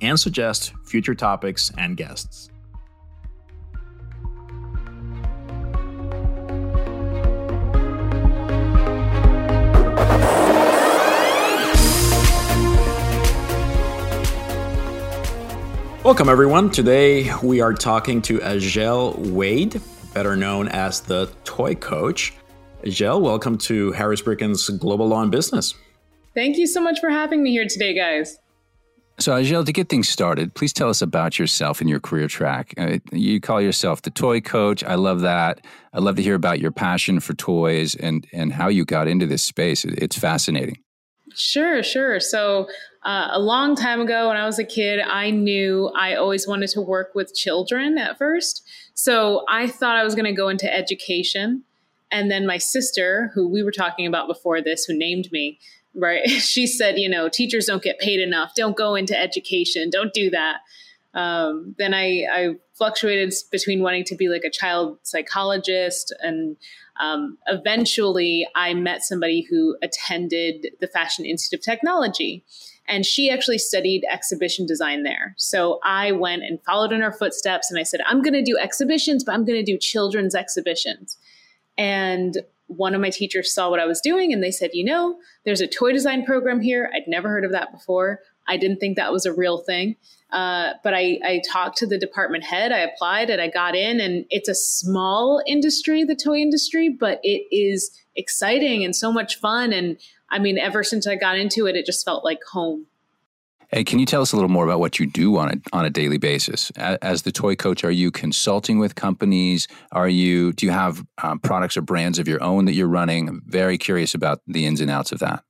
and suggest future topics and guests. Welcome, everyone. Today we are talking to Azhelle Wade, better known as the Toy Coach. Azhelle, welcome to Harris Brickens Global Law and Business. Thank you so much for having me here today, guys. So, Azhelle, to get things started, please tell us about yourself and your career track. Uh, you call yourself the toy coach. I love that. I'd love to hear about your passion for toys and, and how you got into this space. It's fascinating. Sure, sure. So, uh, a long time ago when I was a kid, I knew I always wanted to work with children at first. So, I thought I was going to go into education. And then my sister, who we were talking about before this, who named me, right? She said, you know, teachers don't get paid enough. Don't go into education. Don't do that. Um, then I, I, fluctuated between wanting to be like a child psychologist and um, eventually I met somebody who attended the Fashion Institute of Technology. And she actually studied exhibition design there. So I went and followed in her footsteps and I said, I'm going to do exhibitions, but I'm going to do children's exhibitions. And one of my teachers saw what I was doing and they said, you know, there's a toy design program here. I'd never heard of that before. I didn't think that was a real thing. Uh, but I, I talked to the department head, I applied and I got in, and it's a small industry, the toy industry, but it is exciting and so much fun. And I mean, ever since I got into it, it just felt like home. Hey, can you tell us a little more about what you do on a on a daily basis as the toy coach? Are you consulting with companies? Are you do you have um, products or brands of your own that you're running? I'm very curious about the ins and outs of that.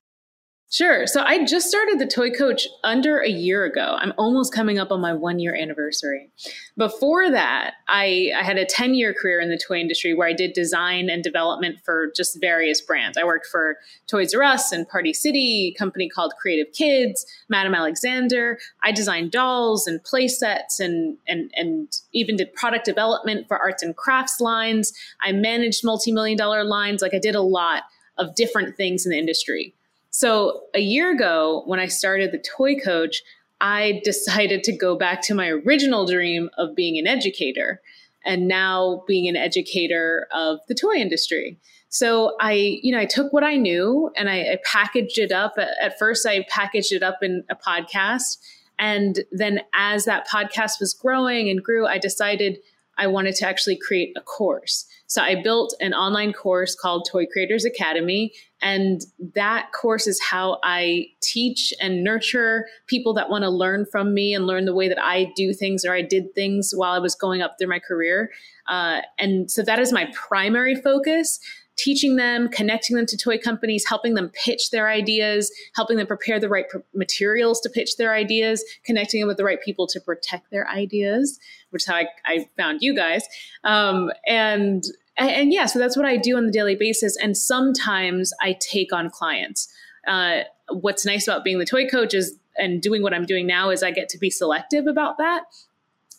Sure. So I just started the Toy Coach under a year ago. I'm almost coming up on my one year anniversary. Before that, I, I had a 10 year career in the toy industry where I did design and development for just various brands. I worked for Toys R Us and Party City, a company called Creative Kids, Madame Alexander. I designed dolls and play sets and, and, and even did product development for arts and crafts lines. I managed multi million dollar lines. Like I did a lot of different things in the industry. So a year ago, when I started the Toy Coach, I decided to go back to my original dream of being an educator and now being an educator of the toy industry. So I, you know, I took what I knew and I, I packaged it up. At first, I packaged it up in a podcast. And then as that podcast was growing and grew, I decided I wanted to actually create a course. So I built an online course called Toy Creators Academy. And that course is how I teach and nurture people that want to learn from me and learn the way that I do things or I did things while I was going up through my career. Uh, and so that is my primary focus teaching them, connecting them to toy companies, helping them pitch their ideas, helping them prepare the right materials to pitch their ideas, connecting them with the right people to protect their ideas, which is how I, I found you guys. Um, and, and, and yeah, so that's what I do on the daily basis. And sometimes I take on clients. Uh, what's nice about being the toy coach is and doing what I'm doing now is I get to be selective about that.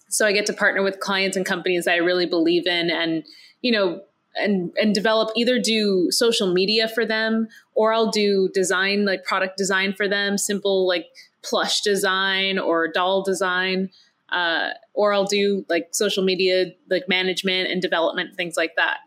So I get to partner with clients and companies that I really believe in and, you know, and and develop either do social media for them or I'll do design like product design for them, simple like plush design or doll design. Uh, or I'll do like social media like management and development things like that.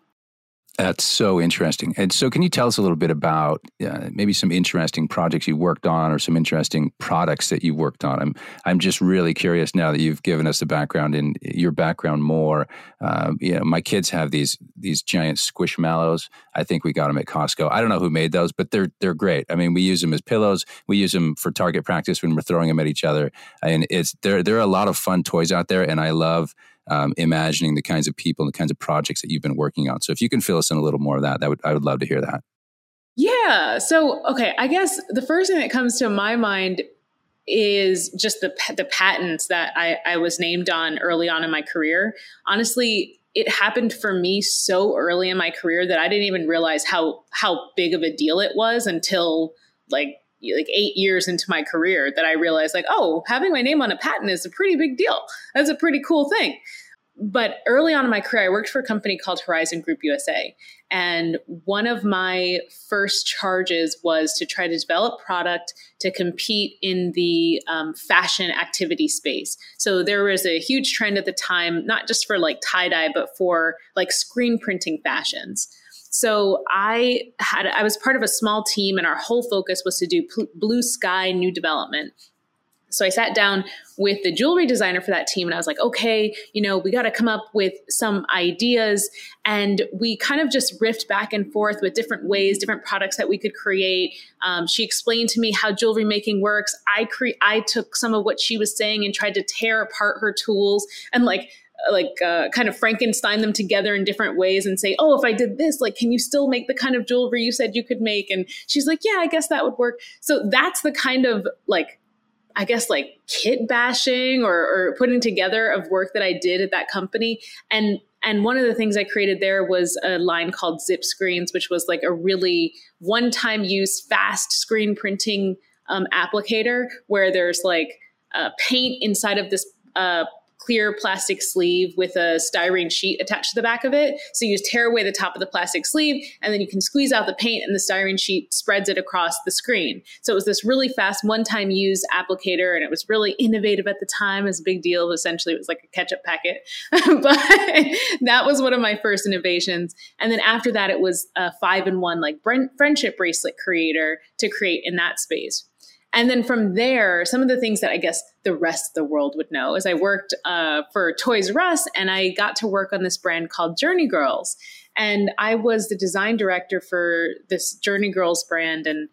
That's so interesting. And so, can you tell us a little bit about uh, maybe some interesting projects you worked on, or some interesting products that you worked on? I'm I'm just really curious now that you've given us the background in your background more. Uh, you know, my kids have these these giant squishmallows. I think we got them at Costco. I don't know who made those, but they're they're great. I mean, we use them as pillows. We use them for target practice when we're throwing them at each other, and it's there. There are a lot of fun toys out there, and I love um, imagining the kinds of people and the kinds of projects that you've been working on. So if you can fill us in a little more of that, that would I would love to hear that. Yeah. So okay, I guess the first thing that comes to my mind is just the the patents that I, I was named on early on in my career. Honestly, it happened for me so early in my career that I didn't even realize how how big of a deal it was until like like eight years into my career that I realized like, oh, having my name on a patent is a pretty big deal. That's a pretty cool thing. But early on in my career, I worked for a company called Horizon Group USA. And one of my first charges was to try to develop product to compete in the um, fashion activity space. So there was a huge trend at the time, not just for like tie dye, but for like screen printing fashions. So I had I was part of a small team, and our whole focus was to do blue sky new development. So I sat down with the jewelry designer for that team and I was like, okay, you know, we got to come up with some ideas. And we kind of just riffed back and forth with different ways, different products that we could create. Um, she explained to me how jewelry making works. I cre- I took some of what she was saying and tried to tear apart her tools and like like uh, kind of Frankenstein them together in different ways and say, oh, if I did this, like, can you still make the kind of jewelry you said you could make? And she's like, yeah, I guess that would work. So that's the kind of like, I guess like kit bashing or, or putting together of work that I did at that company. And and one of the things I created there was a line called Zip Screens, which was like a really one-time use, fast screen printing um, applicator where there's like uh, paint inside of this uh, clear plastic sleeve with a styrene sheet attached to the back of it. So you just tear away the top of the plastic sleeve and then you can squeeze out the paint and the styrene sheet spreads it across the screen. So it was this really fast one-time use applicator and it was really innovative at the time. It was a big deal. Essentially, it was like a ketchup packet. but that was one of my first innovations. And then after that, it was a five-in-one like friendship bracelet creator to create in that space. And then from there, some of the things that I guess the rest of the world would know is I worked uh, for Toys R Us and I got to work on this brand called Journey Girls. And I was the design director for this Journey Girls brand. And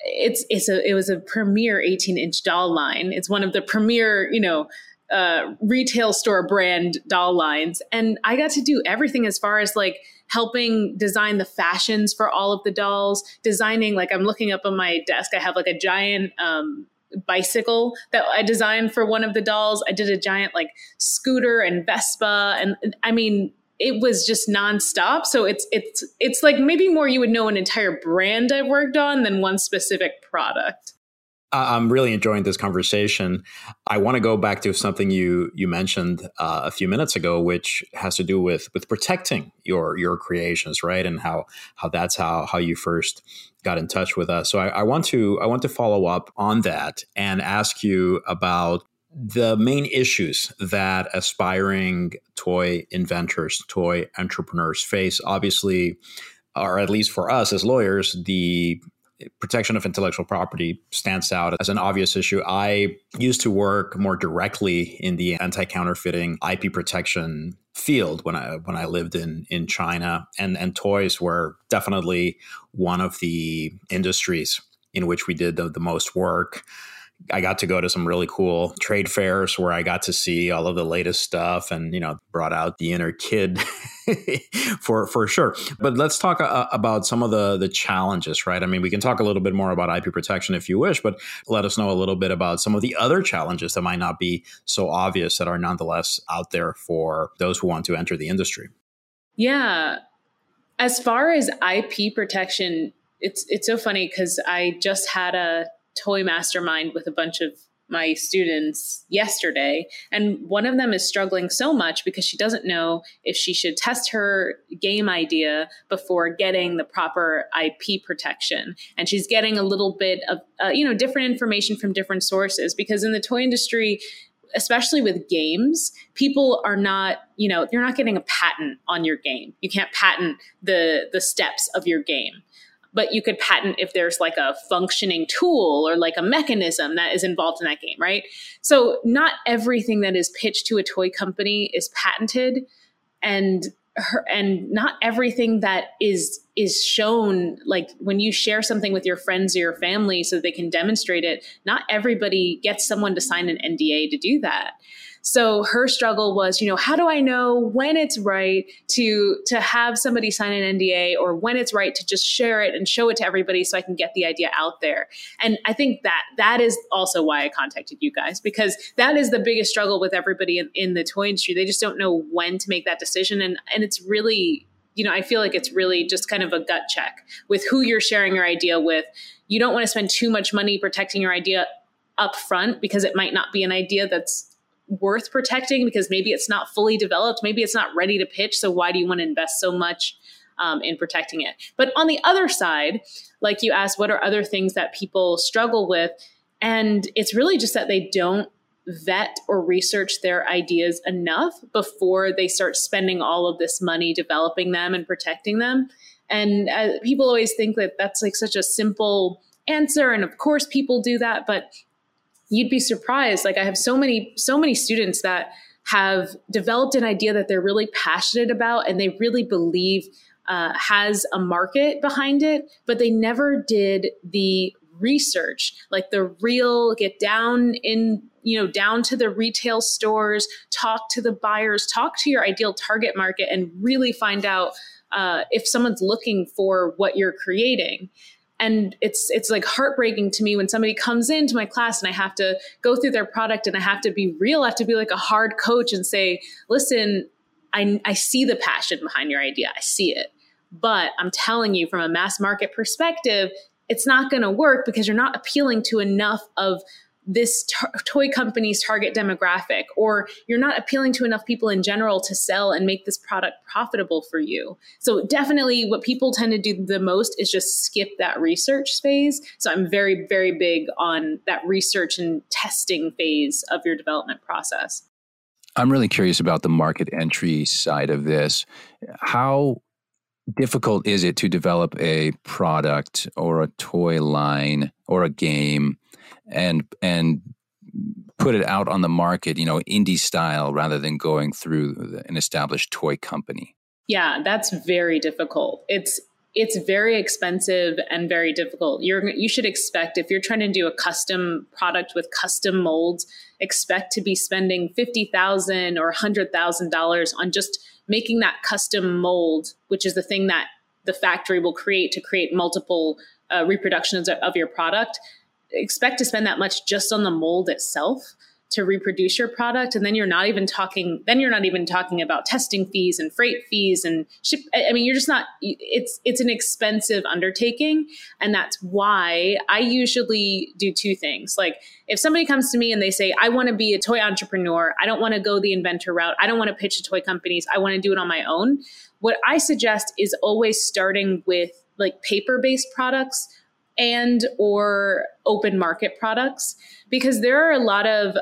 it's it's a it was a premier 18 inch doll line. It's one of the premier, you know, uh, retail store brand doll lines. And I got to do everything as far as like helping design the fashions for all of the dolls, designing, like I'm looking up on my desk, I have like a giant, um, bicycle that I designed for one of the dolls. I did a giant like scooter and Vespa and I mean it was just nonstop. So it's it's it's like maybe more you would know an entire brand I've worked on than one specific product. I'm really enjoying this conversation. I want to go back to something you you mentioned uh, a few minutes ago, which has to do with with protecting your your creations, right? And how how that's how how you first got in touch with us. So I, I want to I want to follow up on that and ask you about the main issues that aspiring toy inventors, toy entrepreneurs face. Obviously, or at least for us as lawyers, the protection of intellectual property stands out as an obvious issue. I used to work more directly in the anti-counterfeiting IP protection field when I when I lived in in China and and toys were definitely one of the industries in which we did the, the most work. I got to go to some really cool trade fairs where I got to see all of the latest stuff and, you know, brought out the inner kid for for sure. But let's talk uh, about some of the the challenges, right? I mean, we can talk a little bit more about IP protection if you wish, but let us know a little bit about some of the other challenges that might not be so obvious that are nonetheless out there for those who want to enter the industry. Yeah. As far as IP protection, it's it's so funny cuz I just had a toy mastermind with a bunch of my students yesterday and one of them is struggling so much because she doesn't know if she should test her game idea before getting the proper IP protection and she's getting a little bit of uh, you know different information from different sources because in the toy industry especially with games, people are not, you know, you're not getting a patent on your game. You can't patent the the steps of your game. But you could patent if there's like a functioning tool or like a mechanism that is involved in that game, right? So not everything that is pitched to a toy company is patented and her, and not everything that is is shown like when you share something with your friends or your family so they can demonstrate it not everybody gets someone to sign an nda to do that so her struggle was, you know, how do I know when it's right to to have somebody sign an NDA or when it's right to just share it and show it to everybody so I can get the idea out there. And I think that that is also why I contacted you guys because that is the biggest struggle with everybody in, in the toy industry. They just don't know when to make that decision and and it's really you know, I feel like it's really just kind of a gut check with who you're sharing your idea with. You don't want to spend too much money protecting your idea up front because it might not be an idea that's worth protecting because maybe it's not fully developed, maybe it's not ready to pitch. So why do you want to invest so much um, in protecting it? But on the other side, like you asked, what are other things that people struggle with? And it's really just that they don't vet or research their ideas enough before they start spending all of this money developing them and protecting them. And uh, people always think that that's like such a simple answer. And of course, people do that. But you'd be surprised. Like I have so many, so many students that have developed an idea that they're really passionate about and they really believe uh, has a market behind it, but they never did the research, like the real get down in, you know, down to the retail stores, talk to the buyers, talk to your ideal target market, and really find out uh, if someone's looking for what you're creating and it's it's like heartbreaking to me when somebody comes into my class and I have to go through their product and I have to be real, I have to be like a hard coach and say, listen, I, I see the passion behind your idea. I see it. But I'm telling you from a mass market perspective, it's not going to work because you're not appealing to enough of this toy company's target demographic, or you're not appealing to enough people in general to sell and make this product profitable for you. So, definitely, what people tend to do the most is just skip that research phase. So, I'm very, very big on that research and testing phase of your development process. I'm really curious about the market entry side of this. How difficult is it to develop a product or a toy line or a game and and put it out on the market, you know, indie style rather than going through an established toy company? Yeah, that's very difficult. It's it's very expensive and very difficult. You're you should expect if you're trying to do a custom product with custom molds, expect to be spending fifty thousand or hundred thousand dollars on just making that custom mold, which is the thing that the factory will create to create multiple uh, reproductions of, of your product expect to spend that much just on the mold itself to reproduce your product. And then you're not even talking then you're not even talking about testing fees and freight fees and ship i mean you're just not it's it's an expensive undertaking. And that's why i usually do two things. Like if somebody comes to me and they say i want to be a toy entrepreneur. I don't want to go the inventor route. I don't want to pitch to toy companies. I want to do it on my own what i suggest is always starting with like paper based products and or open market products because there are a lot of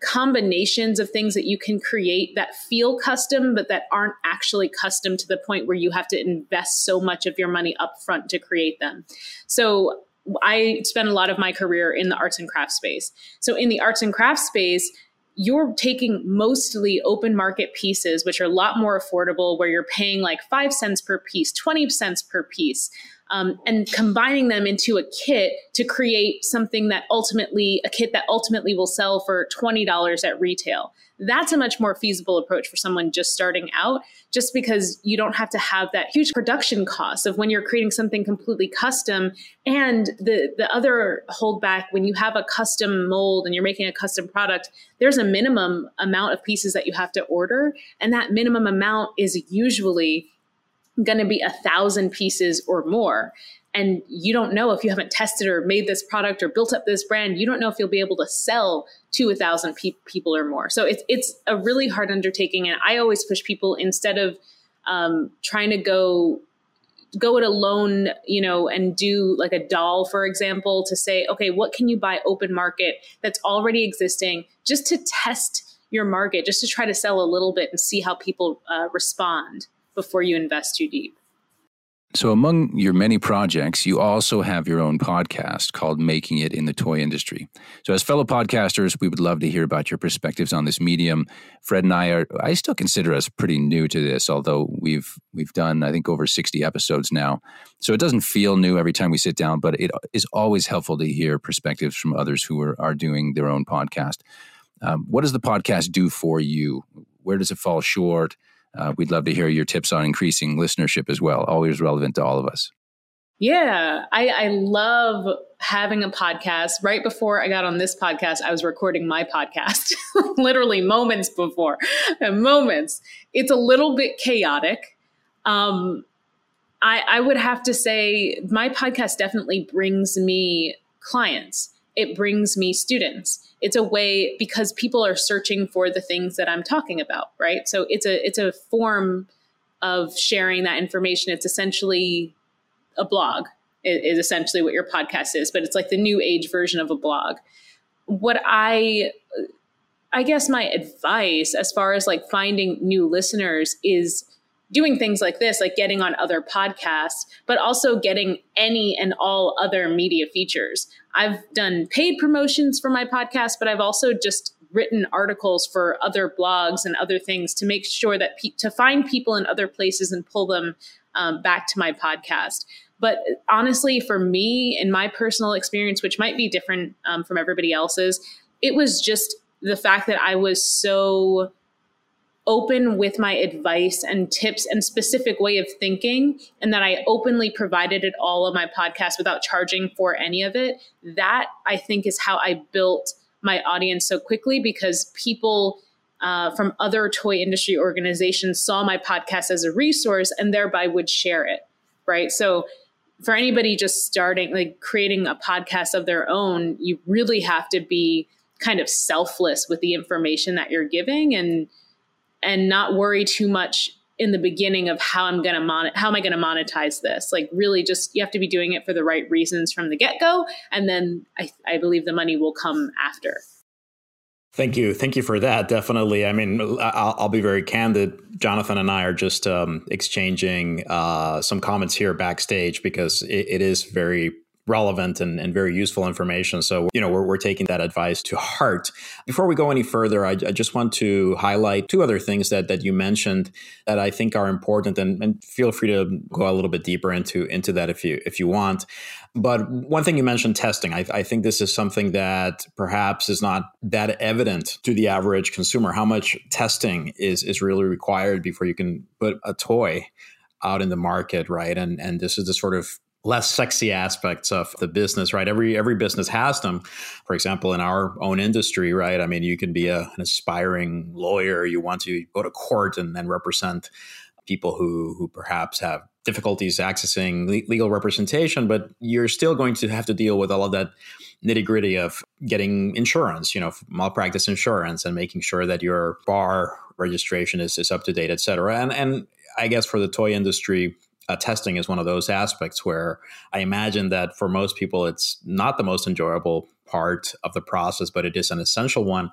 combinations of things that you can create that feel custom but that aren't actually custom to the point where you have to invest so much of your money upfront to create them. So i spent a lot of my career in the arts and crafts space. So in the arts and crafts space you're taking mostly open market pieces which are a lot more affordable where you're paying like 5 cents per piece 20 cents per piece um, and combining them into a kit to create something that ultimately, a kit that ultimately will sell for $20 at retail. That's a much more feasible approach for someone just starting out, just because you don't have to have that huge production cost of when you're creating something completely custom. And the, the other holdback when you have a custom mold and you're making a custom product, there's a minimum amount of pieces that you have to order. And that minimum amount is usually going to be a thousand pieces or more. And you don't know if you haven't tested or made this product or built up this brand you don't know if you'll be able to sell to a thousand pe- people or more. So it's, it's a really hard undertaking and i always push people instead of um, trying to go go it alone, you know, and do like a doll, for example, to say, okay, what can you buy open market that's already existing? Just to test your market, just to try to sell a little bit and see how people uh, respond before you invest too deep. So, among your many projects, you also have your own podcast called Making It in the Toy Industry. So, as fellow podcasters, we would love to hear about your perspectives on this medium. Fred and I are, I still consider us pretty new to this, although we've, we've done, I think, over 60 episodes now. So, it doesn't feel new every time we sit down, but it is always helpful to hear perspectives from others who are, are doing their own podcast. Um, what does the podcast do for you? Where does it fall short? Uh, we'd love to hear your tips on increasing listenership as well. Always relevant to all of us. Yeah, I, I, love having a podcast. Right before I got on this podcast, I was recording my podcast, literally moments before, moments. It's a little bit chaotic. Um, I, I would have to say my podcast definitely brings me clients. It brings me students it's a way because people are searching for the things that I'm talking about, right? So it's a it's a form of sharing that information. It's essentially a blog is essentially what your podcast is, but it's like the new age version of a blog. What I I guess my advice as far as like finding new listeners is doing things like this, like getting on other podcasts, but also getting any and all other media features. I've done paid promotions for my podcast, but I've also just written articles for other blogs and other things to make sure that pe- to find people in other places and pull them um, back to my podcast. But honestly, for me, in my personal experience, which might be different um, from everybody else's, it was just the fact that I was so open with my advice and tips and specific way of thinking and that I openly provided it all of my podcast without charging for any of it that I think is how I built my audience so quickly because people uh, from other toy industry organizations saw my podcast as a resource and thereby would share it right? So for anybody just starting like creating a podcast of their own you really have to be kind of selfless with the information that you're giving and and not worry too much in the beginning of how I'm going to mon- how am I going to monetize this? Like really just you have to be doing it for the right reasons from the get-go and then I, I believe the money will come after. Thank you. Thank you for that. Definitely. I mean, I'll, I'll be very candid. Jonathan and I are just um, exchanging uh, some comments here backstage because it, it is very relevant and, and very useful information. So, you know, we're, we're taking that advice to heart. Before we go any further, I, I, just want to highlight two other things that, that you mentioned that I think are important and, and feel free to go a little bit deeper into, into that if you, if you want. But one thing you mentioned testing, I, I think this is something that perhaps is not that evident to the average consumer. How much testing is, is really required before you can put a toy out in the market, right? And and this is the sort of less sexy aspects of the business, right? Every every business has them. For example, in our own industry, right? I mean, you can be a, an aspiring lawyer. You want to go to court and, then represent people who who perhaps have difficulties accessing le- legal representation, but you're still going to have to deal with all of that nitty gritty of getting insurance, you know, malpractice insurance, and making sure that your bar registration is, is up to date, et cetera. And and I guess for the toy industry, uh, testing is one of those aspects where I imagine that for most people, it's not the most enjoyable part of the process, but it is an essential one.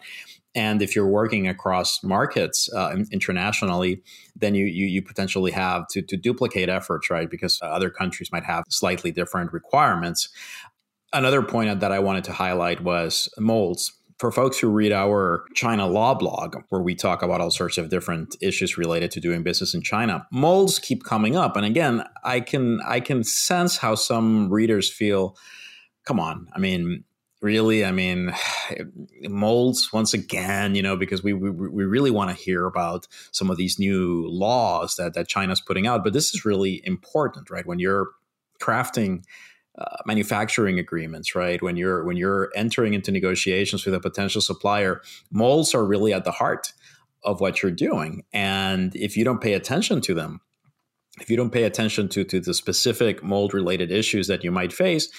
And if you're working across markets uh, internationally, then you, you, you potentially have to to duplicate efforts, right? Because other countries might have slightly different requirements. Another point that I wanted to highlight was molds for folks who read our China law blog, where we talk about all sorts of different issues related to doing business in China, molds keep coming up. And again, I can I can sense how some readers feel, come on, I mean, really, I mean, molds once again, you know, because we we, we really want to hear about some of these new laws that that China's putting out. But this is really important, right? When you're crafting uh, manufacturing agreements right? When you're when you're entering into negotiations with a potential supplier molds are really at the heart of what you're doing. And if you don't pay attention to them if you don't pay attention to to the specific mold related issues that you might face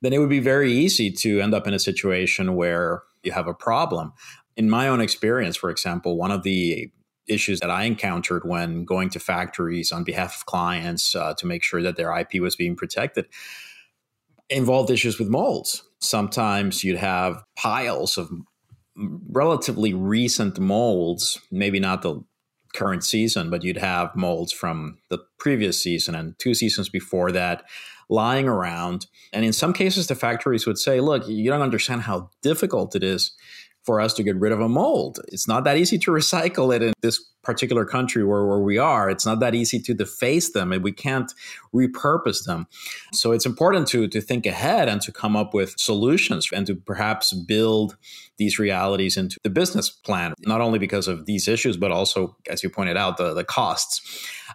then it would be very easy to end up in a situation where you have a problem. In my own experience for example one of the issues that I encountered when going to factories on behalf of clients uh, to make sure that their IP was being protected involved issues with molds. Sometimes you'd have piles of relatively recent molds, maybe not the current season, but you'd have molds from the previous season and two seasons before that lying around. And in some cases, the factories would say, look, you don't understand how difficult it is for us to get rid of a mold. It's not that easy to recycle it in this particular country where, where we are. It's not that easy to deface them and we can't repurpose them. So it's important to, to think ahead and to come up with solutions and to perhaps build these realities into the business plan, not only because of these issues, but also, as you pointed out, the, the costs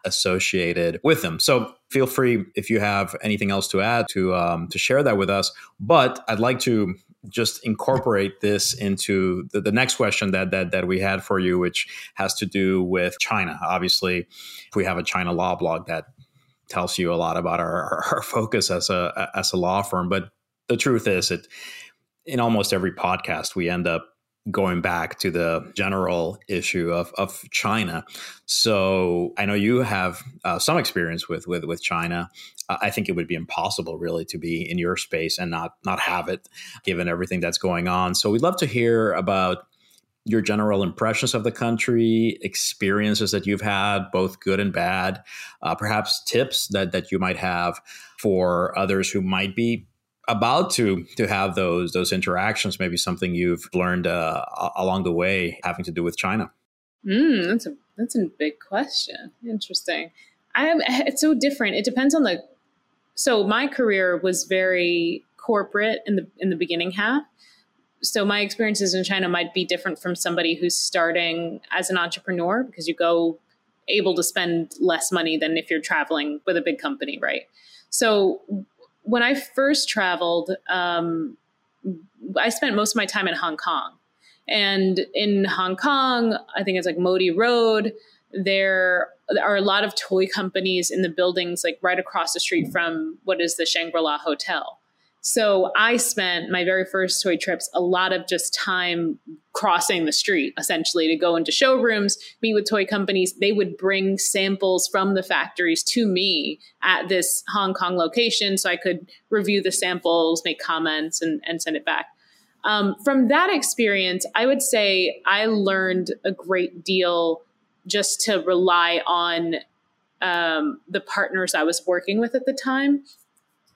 associated with them. So feel free if you have anything else to add to um, to share that with us. But I'd like to just incorporate this into the, the, next question that, that that we had for you, which has to do with China. Obviously, we have a China law blog that tells you a lot about our, our focus as a as a law firm. But the truth is, it in almost every podcast we end up going back to the general issue of, of China. So I know you have uh, some experience with with with China. Uh, I think it would be impossible, really, to be in your space and not not have it, given everything that's going on. So we'd love to hear about your general impressions of the country, experiences that you've had, both good and bad, uh, perhaps tips that that you might have for others who might be about to to have those those interactions maybe something you've learned uh, along the way having to do with china? Mm, that's a that's a big question. Interesting. I it's so different. It depends on the so my career was very corporate in the in the beginning half. So my experiences in china might be different from somebody who's starting as an entrepreneur because you go able to spend less money than if you're traveling with a big company right? So when I first traveled, um, I spent most of my time in Hong Kong. And in Hong Kong, I think it's like Mody Road. There are a lot of toy companies in the buildings, like right across the street from what is the Shangri La Hotel. So I spent my very first toy trips a lot of just time crossing the street essentially to go into showrooms, meet with toy companies. They would bring samples from the factories to me at this Hong Kong location so I could review the samples, make comments, and, and send it back. Um, from that experience, I would say I learned a great deal just to rely on um, the partners I was working with at the time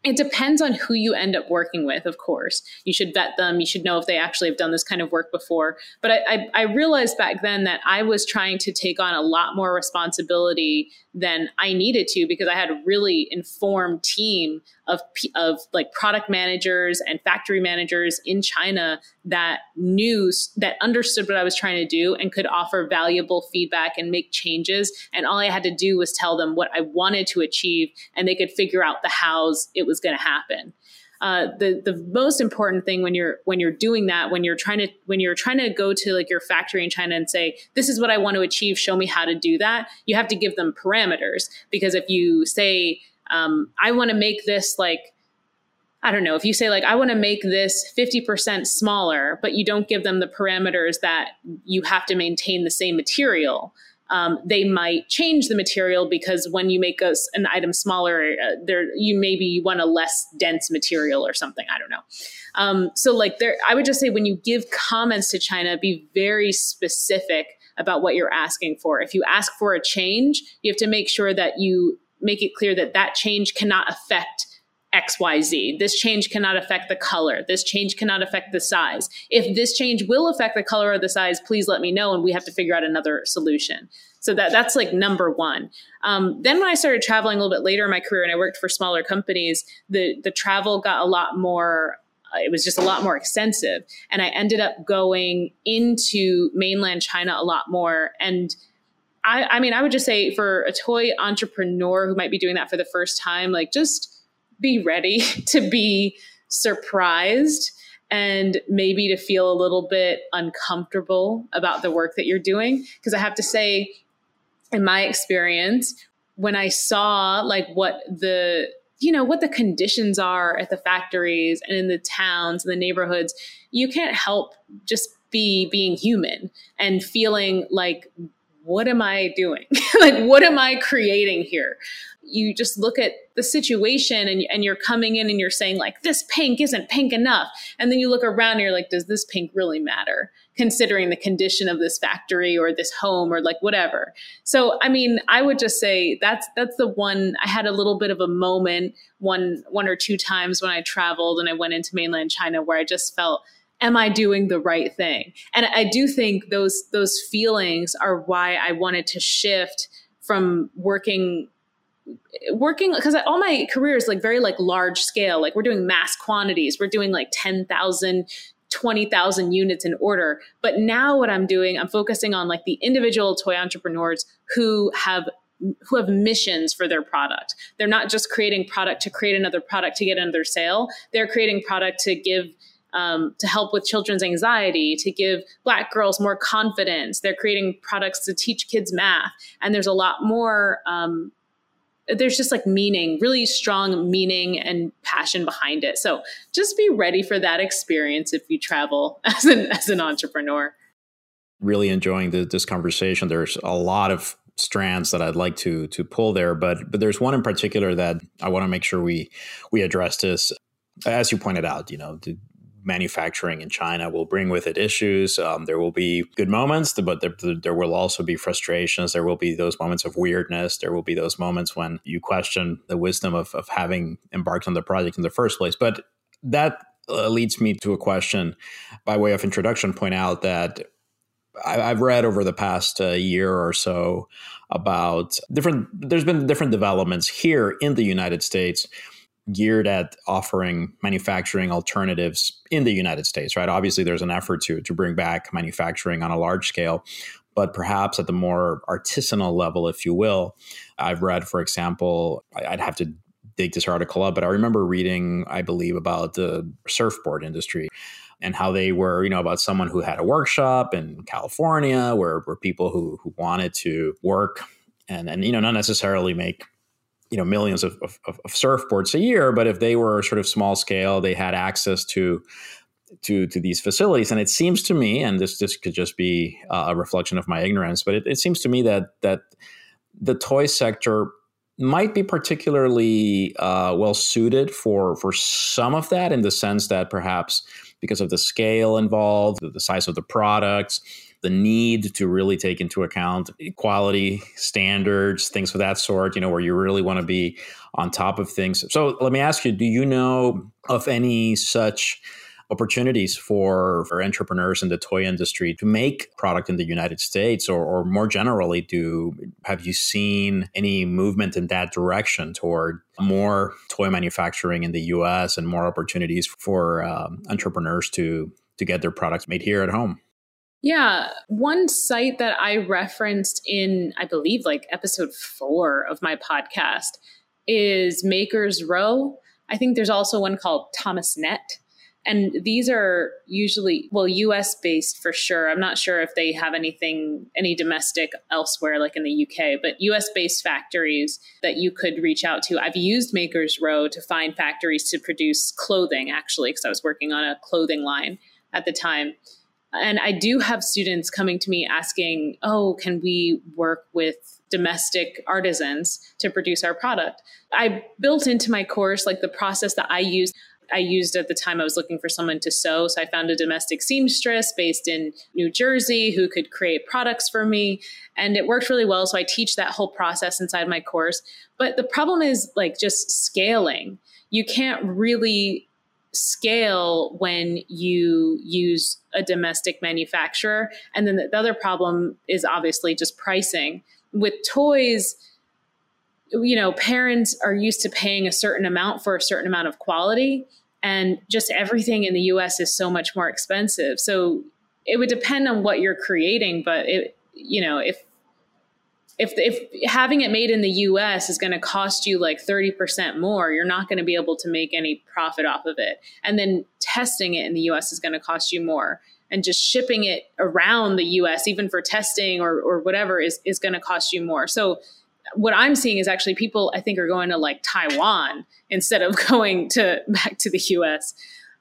it depends on who you end up working with, of course. You should vet them. You should know if they actually have done this kind of work before. But I, I, I, realized back then that I was trying to take on a lot more responsibility than I needed to because I had a really informed team of, of like product managers and factory managers in China that knew, that understood what I was trying to do and could offer valuable feedback and make changes. And all I had to do was tell them what I wanted to achieve and they could figure out the hows it was going to happen. Uh, the the most important thing when you're when you're doing that when you're trying to when you're trying to go to like your factory in China and say this is what I want to achieve. Show me how to do that you have to give them parameters. Because if you say um, I want to make this like I don't know if you say like I want to make this 50% smaller but you don't give them the parameters that you have to maintain the same material um, they might change the material because when you make a, an item smaller, uh, there you maybe you want a less dense material or something. I don't know. Um, so like there, I would just say when you give comments to China, be very specific about what you're asking for. If you ask for a change, you have to make sure that you make it clear that that change cannot affect XYZ. This change cannot affect the color. This change cannot affect the size. If this change will affect the color or the size, please let me know and we have to figure out another solution. So that that's like number one. Um, then when I started traveling a little bit later in my career and I worked for smaller companies, the the travel got a lot more uh, it was just a lot more extensive. And I ended up going into mainland China a lot more. And I, I mean, I would just say for a toy entrepreneur who might be doing that for the first time, like just be ready to be surprised and maybe to feel a little bit uncomfortable about the work that you're doing. Because I have to say, in my experience, when I saw like what the you know what the conditions are at the factories and in the towns and the neighborhoods, you can't help just be being human and feeling like what am I doing? like, what am I creating here? You just look at the situation and, and you're coming in and you're saying, like, this pink isn't pink enough. And then you look around and you're like, does this pink really matter? Considering the condition of this factory or this home or like whatever. So, I mean, I would just say that's that's the one I had a little bit of a moment one one or two times when I traveled and I went into mainland China where I just felt am I doing the right thing? And I do think those those feelings are why I wanted to shift from working working because all my career is like very like large scale like we're doing mass quantities we're doing like 10,000 20,000 units in order but now what I'm doing I'm focusing on like the individual toy entrepreneurs who have who have missions for their product. They're not just creating product to create another product to get another sale. They're creating product to give um, to help with children's anxiety, to give Black girls more confidence. They're creating products to teach kids math. And there's a lot more, um, there's just like meaning, really strong meaning and passion behind it. So just be ready for that experience if you travel as an, as an entrepreneur. Really enjoying the, this conversation. There's a lot of strands that I'd like to to pull there, but but there's one in particular that I want to make sure we we address this. As you pointed out, you know, manufacturing in China will bring with it issues. Um, there will be good moments, but there, there, will also be frustrations. There will be those moments of weirdness. There will be those moments when you question the wisdom of, of having embarked on the project in the first place. But that uh, leads me to a question by way of introduction point out that I, have read over the past uh, year or so about different, there's been different developments here in the United States geared at offering manufacturing alternatives in the United States, right? Obviously, there's an effort to to bring back manufacturing on a large scale, but perhaps at the more artisanal level, if you will. I've read, for example, I'd have to dig this article up, but I remember reading, I believe, about the surfboard industry and how they were, you know, about someone who had a workshop in California where, where people who, who wanted to work and, and, you know, not necessarily make you know millions of, of, of, surfboards a year but if they were sort of small scale they had access to to to these facilities. And it seems to me and this this could just be a reflection of my ignorance but it, it seems to me that that the toy sector might be particularly uh, well suited for for some of that in the sense that perhaps because of the scale involved the size of the products the need to really take into account quality standards, things of that sort, you know, where you really want to be on top of things. So let me ask you, do you know of any such opportunities for, for entrepreneurs in the toy industry to make product in the United States or, or more generally do have you seen any movement in that direction toward more toy manufacturing in the US and more opportunities for um, entrepreneurs to to get their products made here at home? Yeah. One site that I referenced in, I believe, like episode four of my podcast is Makers Row. I think there's also one called Thomasnet. And these are usually, well, US based for sure. I'm not sure if they have anything, any domestic elsewhere, like in the UK, but US based factories that you could reach out to. I've used Makers Row to find factories to produce clothing, actually, because I was working on a clothing line at the time. And I do have students coming to me asking, oh, can we work with domestic artisans to produce our product? I built into my course like the process that I used. I used at the time I was looking for someone to sew. So I found a domestic seamstress based in New Jersey who could create products for me. And it worked really well. So I teach that whole process inside my course. But the problem is like just scaling. You can't really scale when you use a domestic manufacturer. And then the other problem is obviously just pricing. With toys, you know, parents are used to paying a certain amount for a certain amount of quality. And just everything in the US is so much more expensive. So it would depend on what you're creating, but it, you know, if if if having it made in the US is going to cost you like 30% more, you're not going to be able to make any profit off of it. And then testing it in the US is going to cost you more. And just shipping it around the US, even for testing or, or whatever, is, is going to cost you more. So, what I'm seeing is actually people I think are going to like Taiwan instead of going to back to the US.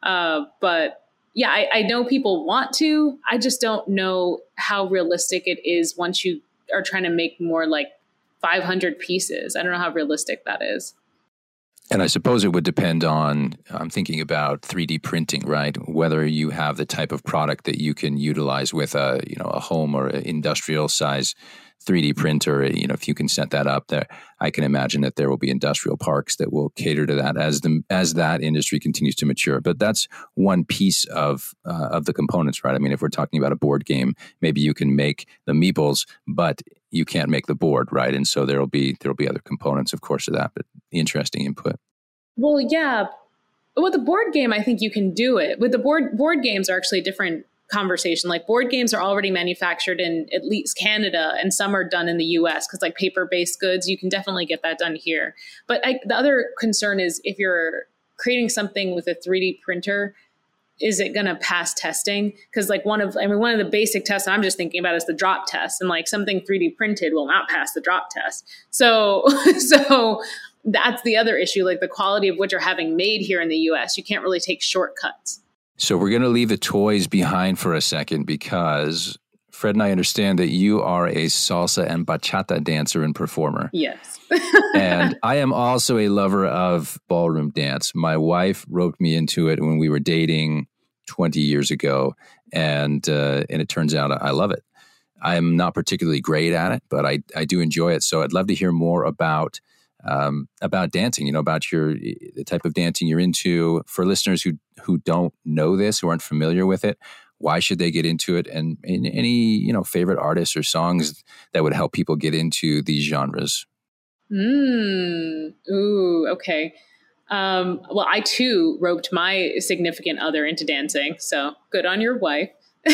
Uh, but yeah, I, I know people want to. I just don't know how realistic it is once you are trying to make more like 500 pieces. I don't know how realistic that is. And I suppose it would depend on, I'm thinking about 3D printing, right? Whether you have the type of product that you can utilize with a, you know, a home or industrial size 3D printer, you know, if you can set that up there, I can imagine that there will be industrial parks that will cater to that as the as that industry continues to mature. But that's one piece of uh, of the components, right? I mean, if we're talking about a board game, maybe you can make the meeples, but you can't make the board, right? And so there'll be there'll be other components, of course, of that. But interesting input. Well, yeah. With the board game, I think you can do it. With the board board games are actually different conversation. Like board games are already manufactured in at least Canada, and some are done in the U.S. because like paper based goods, you can definitely get that done here. But I, the other concern is if you're creating something with a 3D printer, is it going to pass testing? Because like one of, I mean, one of the basic tests I'm just thinking about is the drop test, and like something 3D printed will not pass the drop test. So, so that's the other issue. Like the quality of what you're having made here in the U.S., you can't really take shortcuts. So we're going to leave the toys behind for a second because Fred and I understand that you are a salsa and bachata dancer and performer. Yes. and I am also a lover of ballroom dance. My wife roped me into it when we were dating 20 years ago, and uh, and it turns out I love it. I am not particularly great at it, but I, I do enjoy it. So I'd love to hear more about um, about dancing, you know, about your the type of dancing you're into. For listeners who who don't know this, who aren't familiar with it, why should they get into it? And, and any you know favorite artists or songs that would help people get into these genres. Mm. Ooh. Okay. Um, well, I too roped my significant other into dancing. So good on your wife.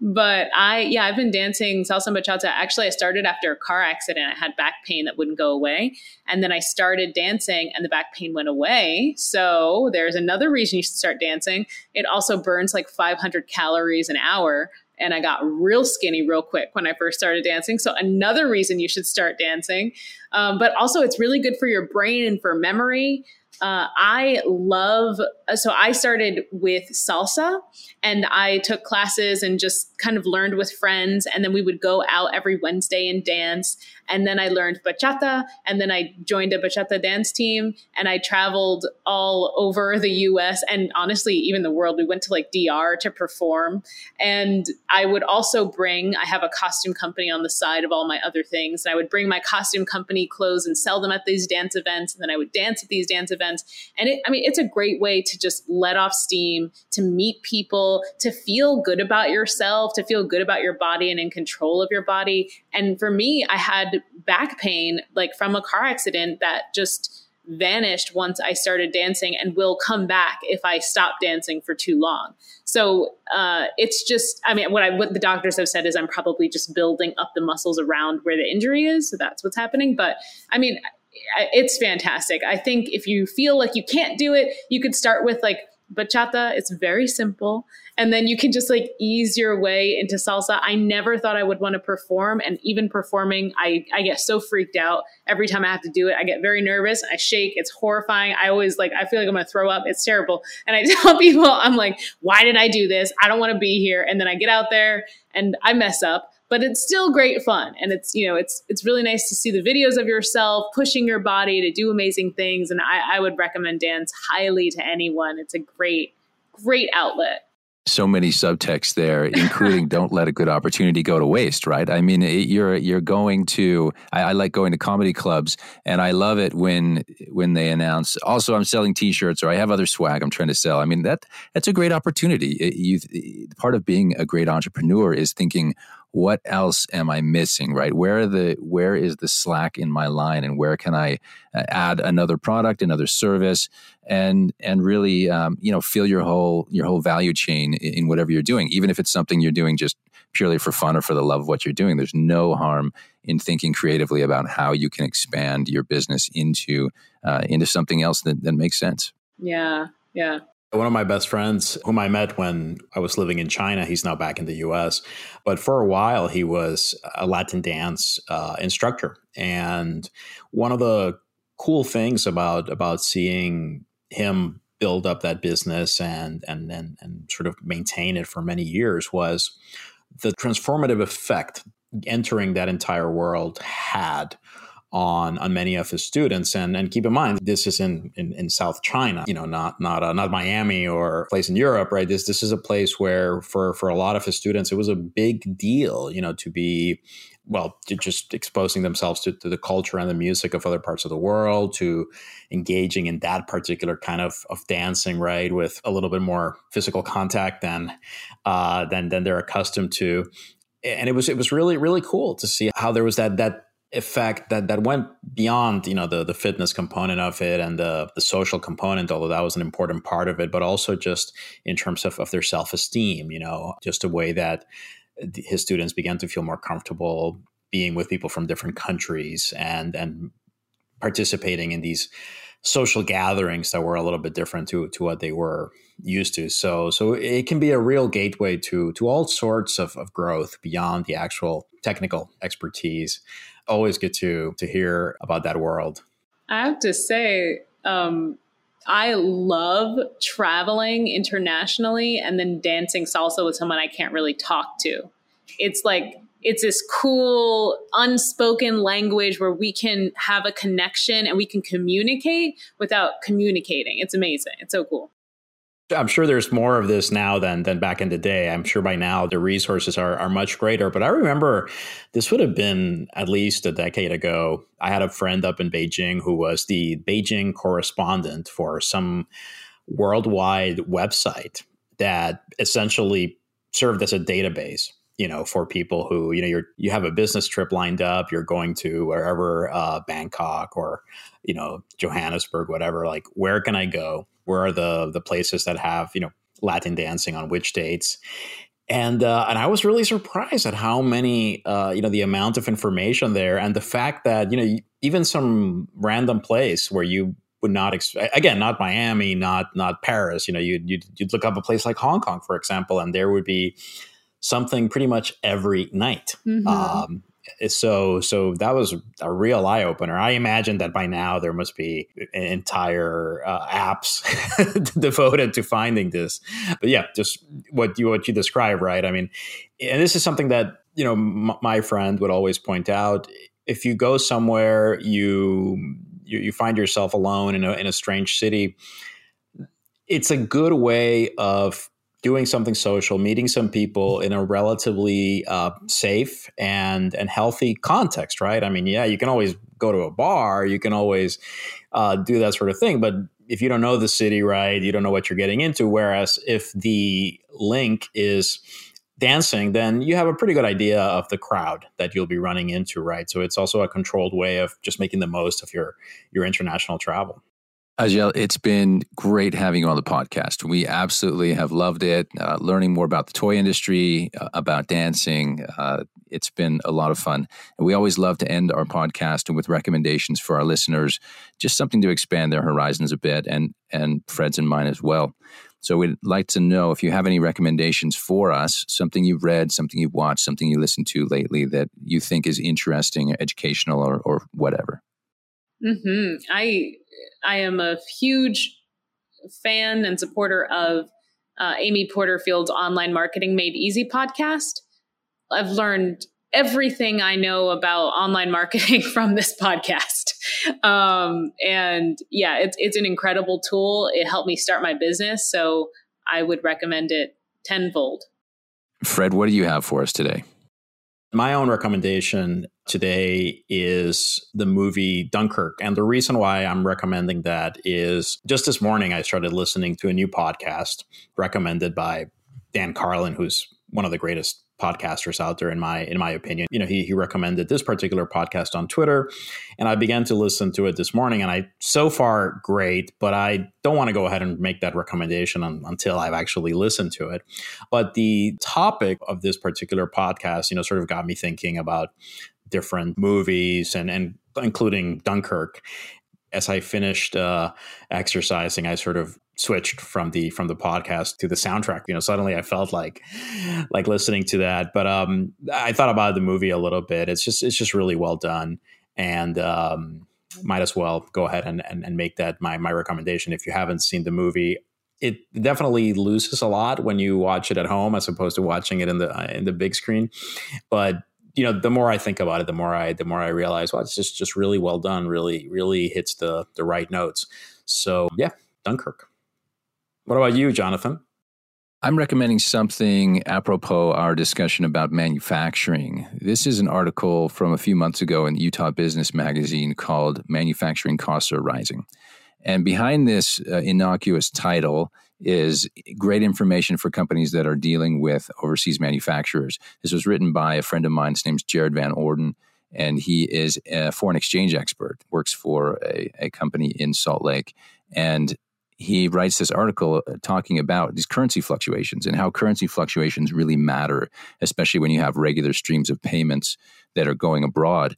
but I, yeah, I've been dancing salsa bachata. Actually, I started after a car accident. I had back pain that wouldn't go away. And then I started dancing and the back pain went away. So there's another reason you should start dancing. It also burns like 500 calories an hour. And I got real skinny real quick when I first started dancing. So, another reason you should start dancing. Um, but also, it's really good for your brain and for memory. Uh, I love, so I started with salsa and I took classes and just kind of learned with friends. And then we would go out every Wednesday and dance. And then I learned bachata. And then I joined a bachata dance team and I traveled all over the US and honestly, even the world. We went to like DR to perform. And I would also bring, I have a costume company on the side of all my other things. And I would bring my costume company clothes and sell them at these dance events. And then I would dance at these dance events. And it, I mean, it's a great way to just let off steam, to meet people, to feel good about yourself, to feel good about your body and in control of your body. And for me, I had back pain like from a car accident that just vanished once I started dancing and will come back if I stop dancing for too long. So uh, it's just, I mean, what I what the doctors have said is I'm probably just building up the muscles around where the injury is. So that's what's happening. But I mean, it's fantastic. I think if you feel like you can't do it, you could start with like bachata. It's very simple. And then you can just like ease your way into salsa. I never thought I would want to perform. And even performing, I, I get so freaked out every time I have to do it. I get very nervous. I shake. It's horrifying. I always like, I feel like I'm to throw up. It's terrible. And I tell people, I'm like, why did I do this? I don't want to be here. And then I get out there and I mess up but it's still great fun and it's you know it's it's really nice to see the videos of yourself pushing your body to do amazing things and I, I would recommend dance highly to anyone it's a great great outlet so many subtexts there, including "don't let a good opportunity go to waste." Right? I mean, you're you're going to. I, I, like going to comedy clubs, and I love it when when they announce. Also, I'm selling T-shirts, or I have other swag I'm trying to sell. I mean, that that's a great opportunity. It, you, part of being a great entrepreneur is thinking what else am I missing? Right? Where the where is the slack in my line, and where can I uh, add another product, another service, and and really um, you know feel your whole your whole value chain in whatever you're doing, even if it's something you're doing just purely for fun or for the love of what you're doing. There's no harm in thinking creatively about how you can expand your business into uh, into something else that, that makes sense. Yeah, yeah. One of my best friends, whom I met when I was living in China, he's now back in the US. But for a while, he was a Latin dance uh, instructor. And one of the cool things about about seeing him build up that business and and and, and sort of maintain it for many years was the transformative effect entering that entire world had on on many of his students. And and keep in mind this is in in, in south china you know not not uh, not miami or place in europe right? This this is a place where for for a lot of his students it was a big deal you know to be well just exposing themselves to, to the culture and the music of other parts of the world to engaging in that particular kind of of dancing right? With a little bit more physical contact than uh than than they're accustomed to. And it was it was really really cool to see how there was that that effect that that went beyond you know the the fitness component of it and the the social component although that was an important part of it but also just in terms of, of their self-esteem you know just a way that his students began to feel more comfortable being with people from different countries and and participating in these social gatherings that were a little bit different to to what they were used to. So so it can be a real gateway to to all sorts of, of growth beyond the actual technical expertise always get to to hear about that world. I have to say, um, I love traveling internationally and then dancing salsa with someone I can't really talk to. It's like it's this cool unspoken language where we can have a connection and we can communicate without communicating. It's amazing. It's so cool. I'm sure there's more of this now than than back in the day. I'm sure by now the resources are are much greater. But I remember this would have been at least a decade ago. I had a friend up in Beijing who was the Beijing correspondent for some worldwide website that essentially served as a database you know for people who you know you're you have a business trip lined up you're going to wherever uh, bangkok or you know johannesburg whatever like where can i go where are the the places that have you know Latin dancing on which dates? And uh, and I was really surprised at how many uh, you know the amount of information there and the fact that you know even some random place where you would not expect again not Miami not not Paris you know you'd, you'd you'd look up a place like Hong Kong for example and there would be something pretty much every night mm-hmm. um, so so that was a real eye opener. I imagine that by now there must be entire uh, apps devoted to finding this. But yeah, just what you what you describe, right? I mean, and this is something that you know m- my friend would always point out. If you go somewhere, you you, you find yourself alone in a in a strange city. It's a good way of doing something social, meeting some people in a relatively uh, safe and and healthy context, right? I mean, yeah, you can always go to a bar, you can always uh, do that sort of thing, but if you don't know the city, right, you don't know what you're getting into. Whereas if the link is dancing, then you have a pretty good idea of the crowd that you'll be running into, right? So it's also a controlled way of just making the most of your your international travel. Azhelle, it's been great having you on the podcast. We absolutely have loved it, uh, learning more about the toy industry, uh, about dancing. Uh, it's been a lot of fun. And we always love to end our podcast with recommendations for our listeners, just something to expand their horizons a bit and, and Fred's and mine as well. So we'd like to know if you have any recommendations for us, something you've read, something you've watched, something you listened to lately that you think is interesting, educational, or, or whatever. Mm-hmm. I I am a huge fan and supporter of uh, Amy Porterfield's Online Marketing Made Easy podcast. I've learned everything I know about online marketing from this podcast. Um, and yeah, it's, it's an incredible tool. It helped me start my business. So I would recommend it tenfold. Fred, what do you have for us today? My own recommendation today is the movie Dunkirk. And the reason why I'm recommending that is just this morning I started listening to a new podcast recommended by Dan Carlin, who's one of the greatest podcasters out there in my in my opinion. You know he, he recommended this particular podcast on twitter and i began to listen to it this morning and i so far great but i don't want to go ahead and make that recommendation on, until i've actually listened to it. But the topic of this particular podcast you know sort of got me thinking about different movies and and including dunkirk as I finished uh, exercising, I sort of switched from the from the podcast to the soundtrack. You know, suddenly I felt like like listening to that. But um, I thought about the movie a little bit. It's just it's just really well done, and um, might as well go ahead and, and, and make that my my recommendation if you haven't seen the movie. It definitely loses a lot when you watch it at home as opposed to watching it in the in the big screen, but you know, the more I think about it, the more I the more I realize, well, it's just just really well done. Really, really hits the the right notes. So yeah, Dunkirk. What about you, Jonathan? I'm recommending something apropos our discussion about manufacturing. This is an article from a few months ago in the Utah Business Magazine called Manufacturing Costs Are Rising. And behind this uh, innocuous title is great information for companies that are dealing with overseas manufacturers. This was written by a friend of mine. His name's Jared Van Orden, and he is a foreign exchange expert, works for a, a company in Salt Lake. And he writes this article uh, talking about these currency fluctuations and how currency fluctuations really matter, especially when you have regular streams of payments that are going abroad.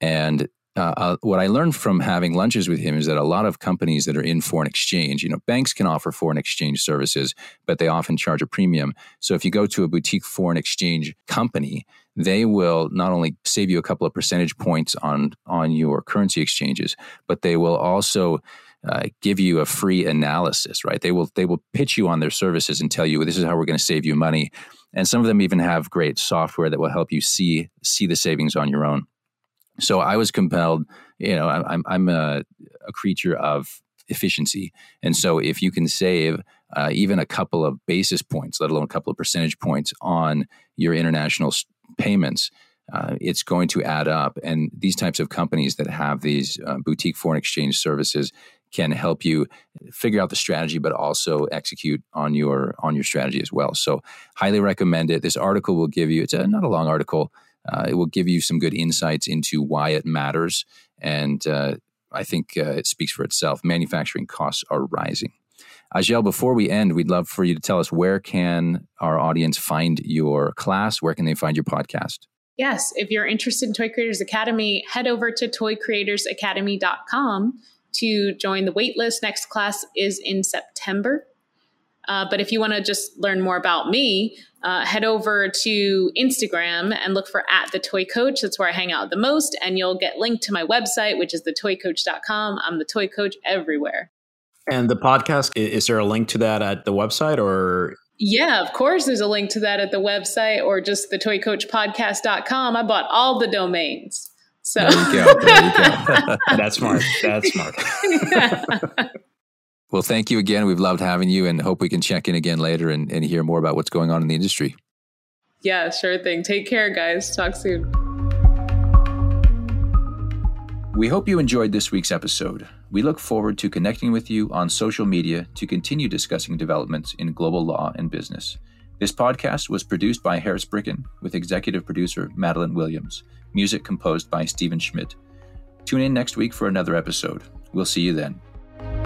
And uh, uh, what I learned from having lunches with him is that a lot of companies that are in foreign exchange, you know, banks can offer foreign exchange services, but they often charge a premium. So if you go to a boutique foreign exchange company, they will not only save you a couple of percentage points on on your currency exchanges, but they will also uh, give you a free analysis, right? They will they will pitch you on their services and tell you this is how we're going to save you money. And some of them even have great software that will help you see see the savings on your own. So I was compelled, you know, I'm I'm a, a creature of efficiency, and so if you can save uh, even a couple of basis points, let alone a couple of percentage points on your international payments, uh, it's going to add up. And these types of companies that have these uh, boutique foreign exchange services can help you figure out the strategy but also execute on your on your strategy as well. So highly recommend it. This article will give you it's a, not a long article it will give you some good insights into why it matters and uh, i think uh, it speaks for itself manufacturing costs are rising Azhelle, before we end, we'd love for you to tell us where can our audience find your class? Where can they find your podcast? Yes, if you're interested in Toy Creators Academy, head over to toycreatorsacademy.com to join the waitlist. Next class is in September. Uh, but if you want to just learn more about me, uh, head over to Instagram and look for at the toy coach. That's where I hang out the most. And you'll get linked to my website, which is thetoycoach.com. I'm the toy coach everywhere. And the podcast, is there a link to that at the website or? Yeah, of course, there's a link to that at the website or just thetoycoachpodcast.com. I bought all the domains. So there you go. There you go. That's smart. That's smart. well, thank you again. We've loved having you and hope we can check in again later and, and hear more about what's going on in the industry. Yeah, sure thing. Take care, guys. Talk soon. We hope you enjoyed this week's episode. We look forward to connecting with you on social media to continue discussing developments in global law and business. This podcast was produced by Harris Bricken with executive producer Madeline Williams music composed by Stephen Schmidt. Tune in next week for another episode. We'll see you then.